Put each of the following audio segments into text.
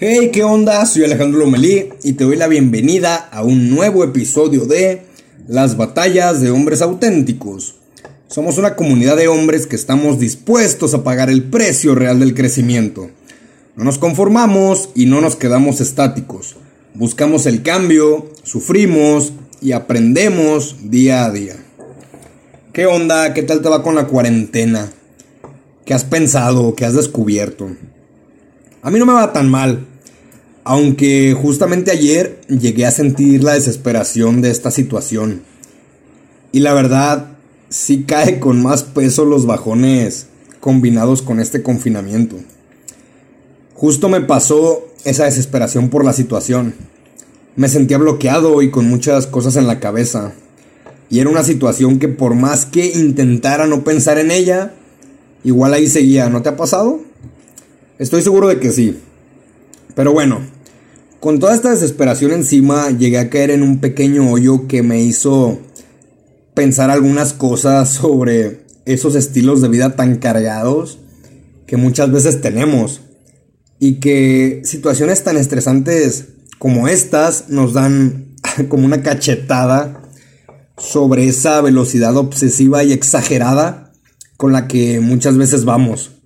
Hey, ¿qué onda? Soy Alejandro Lomelí y te doy la bienvenida a un nuevo episodio de Las batallas de hombres auténticos. Somos una comunidad de hombres que estamos dispuestos a pagar el precio real del crecimiento. No nos conformamos y no nos quedamos estáticos. Buscamos el cambio, sufrimos y aprendemos día a día. ¿Qué onda? ¿Qué tal te va con la cuarentena? ¿Qué has pensado? ¿Qué has descubierto? A mí no me va tan mal. Aunque justamente ayer llegué a sentir la desesperación de esta situación. Y la verdad, sí cae con más peso los bajones combinados con este confinamiento. Justo me pasó esa desesperación por la situación. Me sentía bloqueado y con muchas cosas en la cabeza. Y era una situación que por más que intentara no pensar en ella, igual ahí seguía. ¿No te ha pasado? Estoy seguro de que sí. Pero bueno, con toda esta desesperación encima, llegué a caer en un pequeño hoyo que me hizo pensar algunas cosas sobre esos estilos de vida tan cargados que muchas veces tenemos. Y que situaciones tan estresantes como estas nos dan como una cachetada sobre esa velocidad obsesiva y exagerada con la que muchas veces vamos.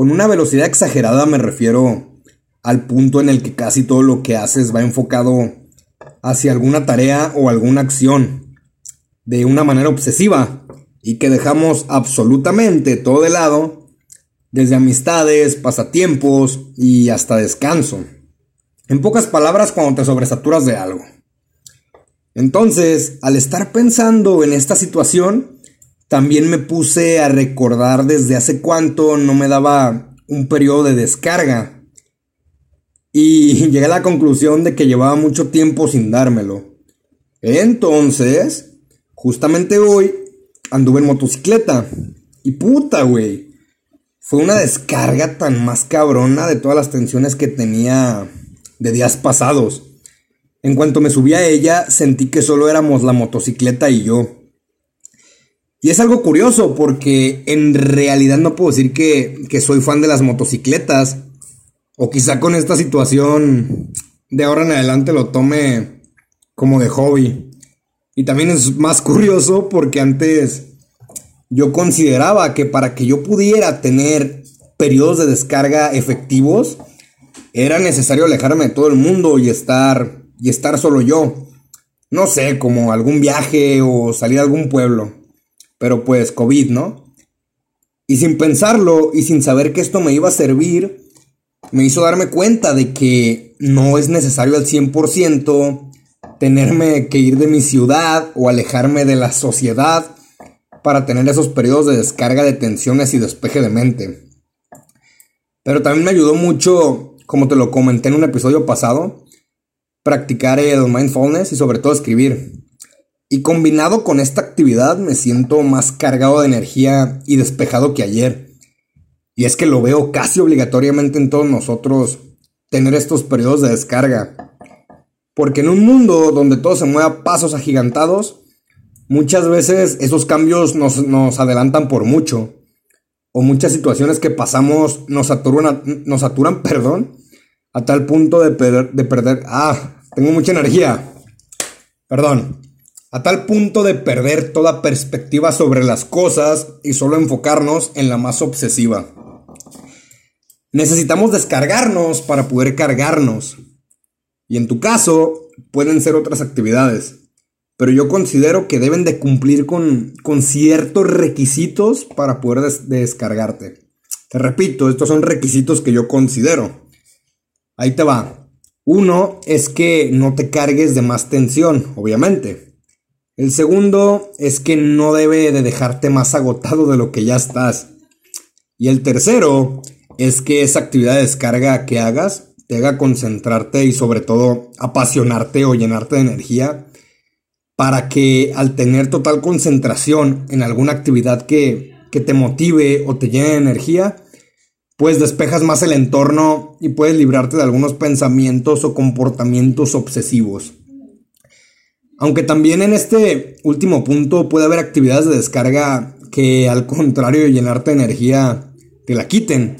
Con una velocidad exagerada me refiero al punto en el que casi todo lo que haces va enfocado hacia alguna tarea o alguna acción de una manera obsesiva y que dejamos absolutamente todo de lado, desde amistades, pasatiempos y hasta descanso. En pocas palabras, cuando te sobresaturas de algo. Entonces, al estar pensando en esta situación, también me puse a recordar desde hace cuánto no me daba un periodo de descarga y llegué a la conclusión de que llevaba mucho tiempo sin dármelo. Entonces, justamente hoy anduve en motocicleta. Y puta, güey. Fue una descarga tan más cabrona de todas las tensiones que tenía de días pasados. En cuanto me subí a ella, sentí que solo éramos la motocicleta y yo. Y es algo curioso porque en realidad no puedo decir que, que soy fan de las motocicletas o quizá con esta situación de ahora en adelante lo tome como de hobby. Y también es más curioso porque antes yo consideraba que para que yo pudiera tener periodos de descarga efectivos, era necesario alejarme de todo el mundo y estar, y estar solo yo. No sé, como algún viaje o salir a algún pueblo. Pero pues COVID, ¿no? Y sin pensarlo y sin saber que esto me iba a servir, me hizo darme cuenta de que no es necesario al 100% tenerme que ir de mi ciudad o alejarme de la sociedad para tener esos periodos de descarga de tensiones y despeje de mente. Pero también me ayudó mucho, como te lo comenté en un episodio pasado, practicar el mindfulness y sobre todo escribir. Y combinado con esta actividad me siento más cargado de energía y despejado que ayer. Y es que lo veo casi obligatoriamente en todos nosotros tener estos periodos de descarga. Porque en un mundo donde todo se mueve a pasos agigantados, muchas veces esos cambios nos, adelantan por mucho. O muchas situaciones que pasamos nos saturan, nos perdón, a tal punto de, de perder... Ah, tengo mucha energía. Perdón. A tal punto de perder toda perspectiva sobre las cosas y solo enfocarnos en la más obsesiva. Necesitamos descargarnos para poder cargarnos. Y en tu caso, pueden ser otras actividades. Pero yo considero que deben de cumplir con, ciertos requisitos para poder descargarte. Te repito, estos son requisitos que yo considero. Ahí te va. Uno es que no te cargues de más tensión, obviamente. El segundo es que no debe de dejarte más agotado de lo que ya estás. Y el tercero es que esa actividad de descarga que hagas te haga concentrarte y sobre todo apasionarte o llenarte de energía para que al tener total concentración en alguna actividad que, que te motive o te llene de energía, pues despejas más el entorno y puedes librarte de algunos pensamientos o comportamientos obsesivos. Aunque también en este último punto puede haber actividades de descarga que al contrario de llenarte de energía te la quiten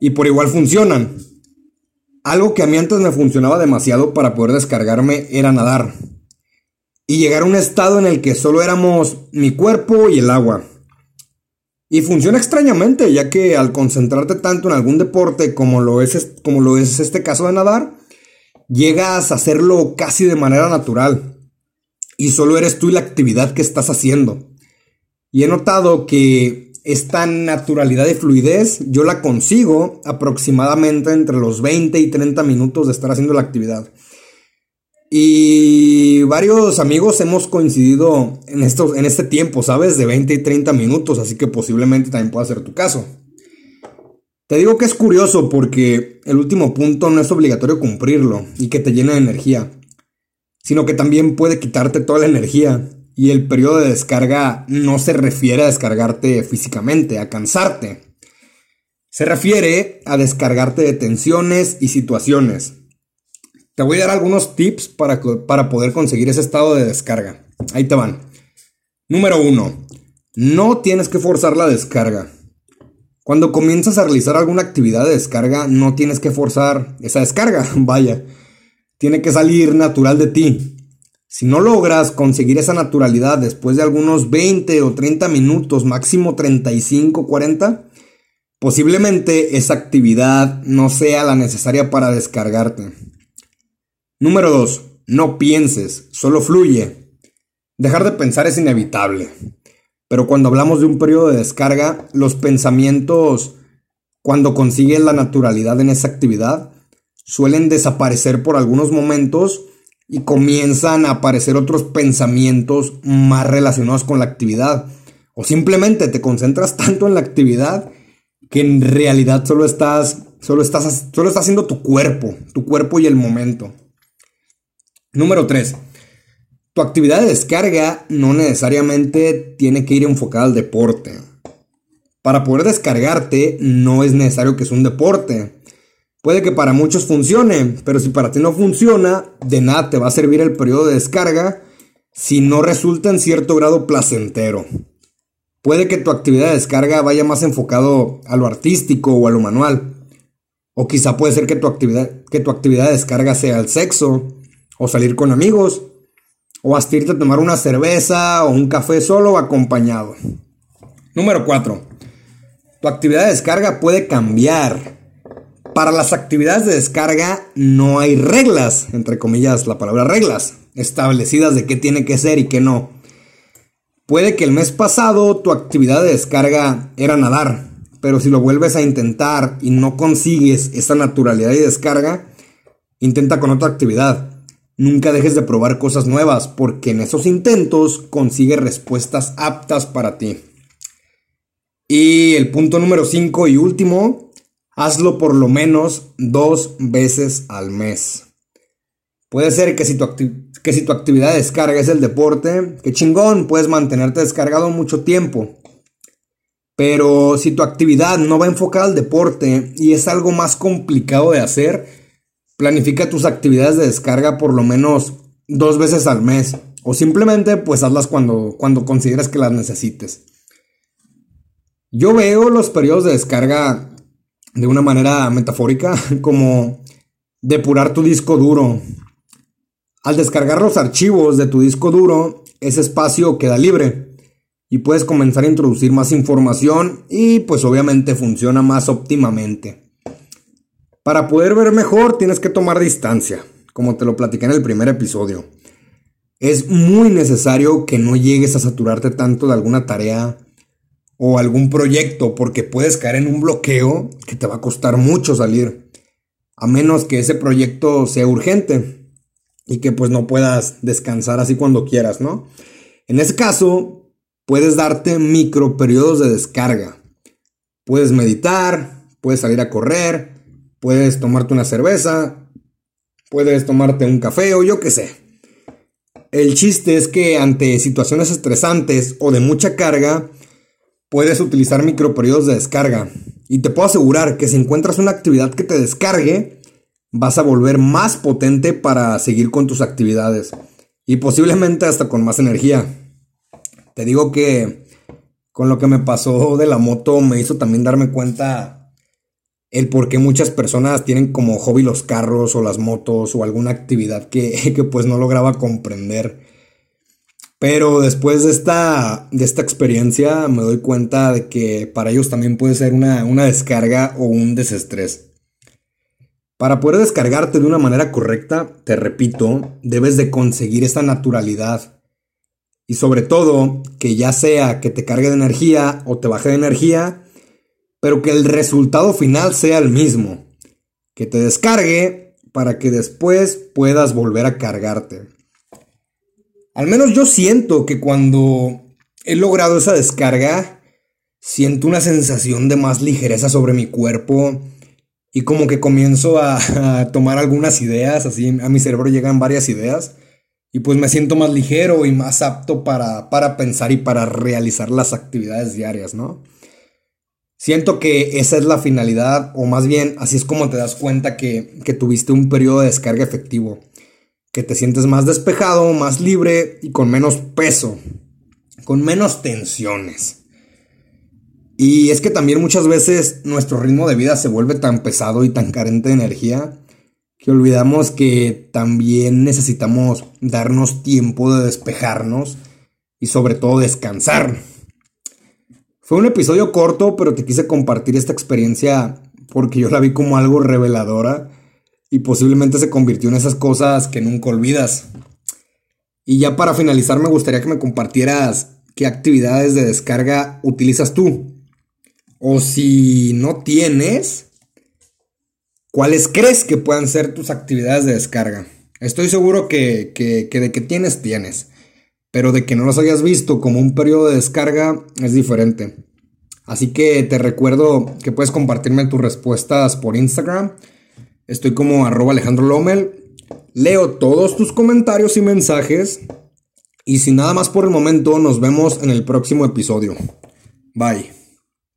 y por igual funcionan. Algo que a mí antes me funcionaba demasiado para poder descargarme era nadar. Y llegar a un estado en el que solo éramos mi cuerpo y el agua. Y funciona extrañamente, ya que al concentrarte tanto en algún deporte como lo es, como lo es este caso de nadar, llegas a hacerlo casi de manera natural. Y solo eres tú y la actividad que estás haciendo. Y he notado que esta naturalidad y fluidez yo la consigo aproximadamente entre los 20 y 30 minutos de estar haciendo la actividad. Y varios amigos hemos coincidido en, en este tiempo, ¿sabes? De 20 y 30 minutos, así que posiblemente también pueda ser tu caso. Te digo que es curioso porque el último punto no es obligatorio cumplirlo y que te llene de energía, sino que también puede quitarte toda la energía y el periodo de descarga no se refiere a descargarte físicamente, a cansarte. Se refiere a descargarte de tensiones y situaciones. Te voy a dar algunos tips para, para poder conseguir ese estado de descarga. Ahí te van. Número 1. No tienes que forzar la descarga. Cuando comienzas a realizar alguna actividad de descarga, no tienes que forzar esa descarga, vaya. Tiene que salir natural de ti. Si no logras conseguir esa naturalidad después de algunos 20 o 30 minutos, máximo 35, 40, posiblemente esa actividad no sea la necesaria para descargarte. Número 2. No pienses, solo fluye. Dejar de pensar es inevitable. Pero cuando hablamos de un periodo de descarga, los pensamientos, cuando consigues la naturalidad en esa actividad, suelen desaparecer por algunos momentos y comienzan a aparecer otros pensamientos más relacionados con la actividad. O simplemente te concentras tanto en la actividad que en realidad solo estás, solo estás, solo haciendo tu cuerpo, tu cuerpo y el momento. Número 3. Tu actividad de descarga no necesariamente tiene que ir enfocada al deporte. Para poder descargarte no es necesario que sea un deporte. Puede que para muchos funcione, pero si para ti no funciona, de nada te va a servir el periodo de descarga si no resulta en cierto grado placentero. Puede que tu actividad de descarga vaya más enfocado a lo artístico o a lo manual. O quizá puede ser que tu actividad, que tu actividad de descarga sea el sexo, o salir con amigos, o hasta irte a tomar una cerveza o un café solo o acompañado. Número 4. Tu actividad de descarga puede cambiar para las actividades de descarga no hay reglas, entre comillas la palabra reglas, establecidas de qué tiene que ser y qué no. Puede que el mes pasado tu actividad de descarga era nadar, pero si lo vuelves a intentar y no consigues esa naturalidad y descarga, intenta con otra actividad. Nunca dejes de probar cosas nuevas, porque en esos intentos consigues respuestas aptas para ti. Y el punto número 5 y último Hazlo por lo menos dos veces al mes. Puede ser que si, tu que si tu actividad de descarga es el deporte, que chingón, puedes mantenerte descargado mucho tiempo. Pero si tu actividad no va enfocada al deporte y es algo más complicado de hacer, planifica tus actividades de descarga por lo menos dos veces al mes. O simplemente pues hazlas cuando, cuando consideres que las necesites. Yo veo los periodos de descarga de una manera metafórica, como depurar tu disco duro. Al descargar los archivos de tu disco duro, ese espacio queda libre y puedes comenzar a introducir más información y pues obviamente funciona más óptimamente. Para poder ver mejor tienes que tomar distancia, como te lo platiqué en el primer episodio. Es muy necesario que no llegues a saturarte tanto de alguna tarea o algún proyecto porque puedes caer en un bloqueo que te va a costar mucho salir. A menos que ese proyecto sea urgente y que pues no puedas descansar así cuando quieras, ¿no? En ese caso, puedes darte micro periodos de descarga. Puedes meditar, puedes salir a correr, puedes tomarte una cerveza, puedes tomarte un café o yo qué sé. El chiste es que ante situaciones estresantes o de mucha carga, puedes utilizar microperiodos de descarga. Y te puedo asegurar que si encuentras una actividad que te descargue, vas a volver más potente para seguir con tus actividades. Y posiblemente hasta con más energía. Te digo que con lo que me pasó de la moto me hizo también darme cuenta el por qué muchas personas tienen como hobby los carros o las motos o alguna actividad que, que pues no lograba comprender. Pero después de esta, de esta experiencia me doy cuenta de que para ellos también puede ser una, una descarga o un desestrés. Para poder descargarte de una manera correcta, te repito, debes de conseguir esta naturalidad. Y sobre todo, que ya sea que te cargue de energía o te baje de energía, pero que el resultado final sea el mismo. Que te descargue para que después puedas volver a cargarte. Al menos yo siento que cuando he logrado esa descarga, siento una sensación de más ligereza sobre mi cuerpo y como que comienzo a, tomar algunas ideas, así a mi cerebro llegan varias ideas y pues me siento más ligero y más apto para, para pensar y para realizar las actividades diarias, ¿no? Siento que esa es la finalidad, o más bien así es como te das cuenta que, que tuviste un periodo de descarga efectivo, que te sientes más despejado, más libre y con menos peso, con menos tensiones. Y es que también muchas veces nuestro ritmo de vida se vuelve tan pesado y tan carente de energía que olvidamos que también necesitamos darnos tiempo de despejarnos y sobre todo descansar. Fue un episodio corto, pero te quise compartir esta experiencia porque yo la vi como algo reveladora y posiblemente se convirtió en esas cosas que nunca olvidas. Y ya para finalizar me gustaría que me compartieras qué actividades de descarga utilizas tú. O si no tienes, ¿cuáles crees que puedan ser tus actividades de descarga? Estoy seguro que, que, de que tienes, tienes. Pero de que no los hayas visto como un periodo de descarga es diferente. Así que te recuerdo que puedes compartirme tus respuestas por Instagram. Estoy como arroba Alejandro Lomel. Leo todos tus comentarios y mensajes. Y sin nada más por el momento, nos vemos en el próximo episodio. Bye.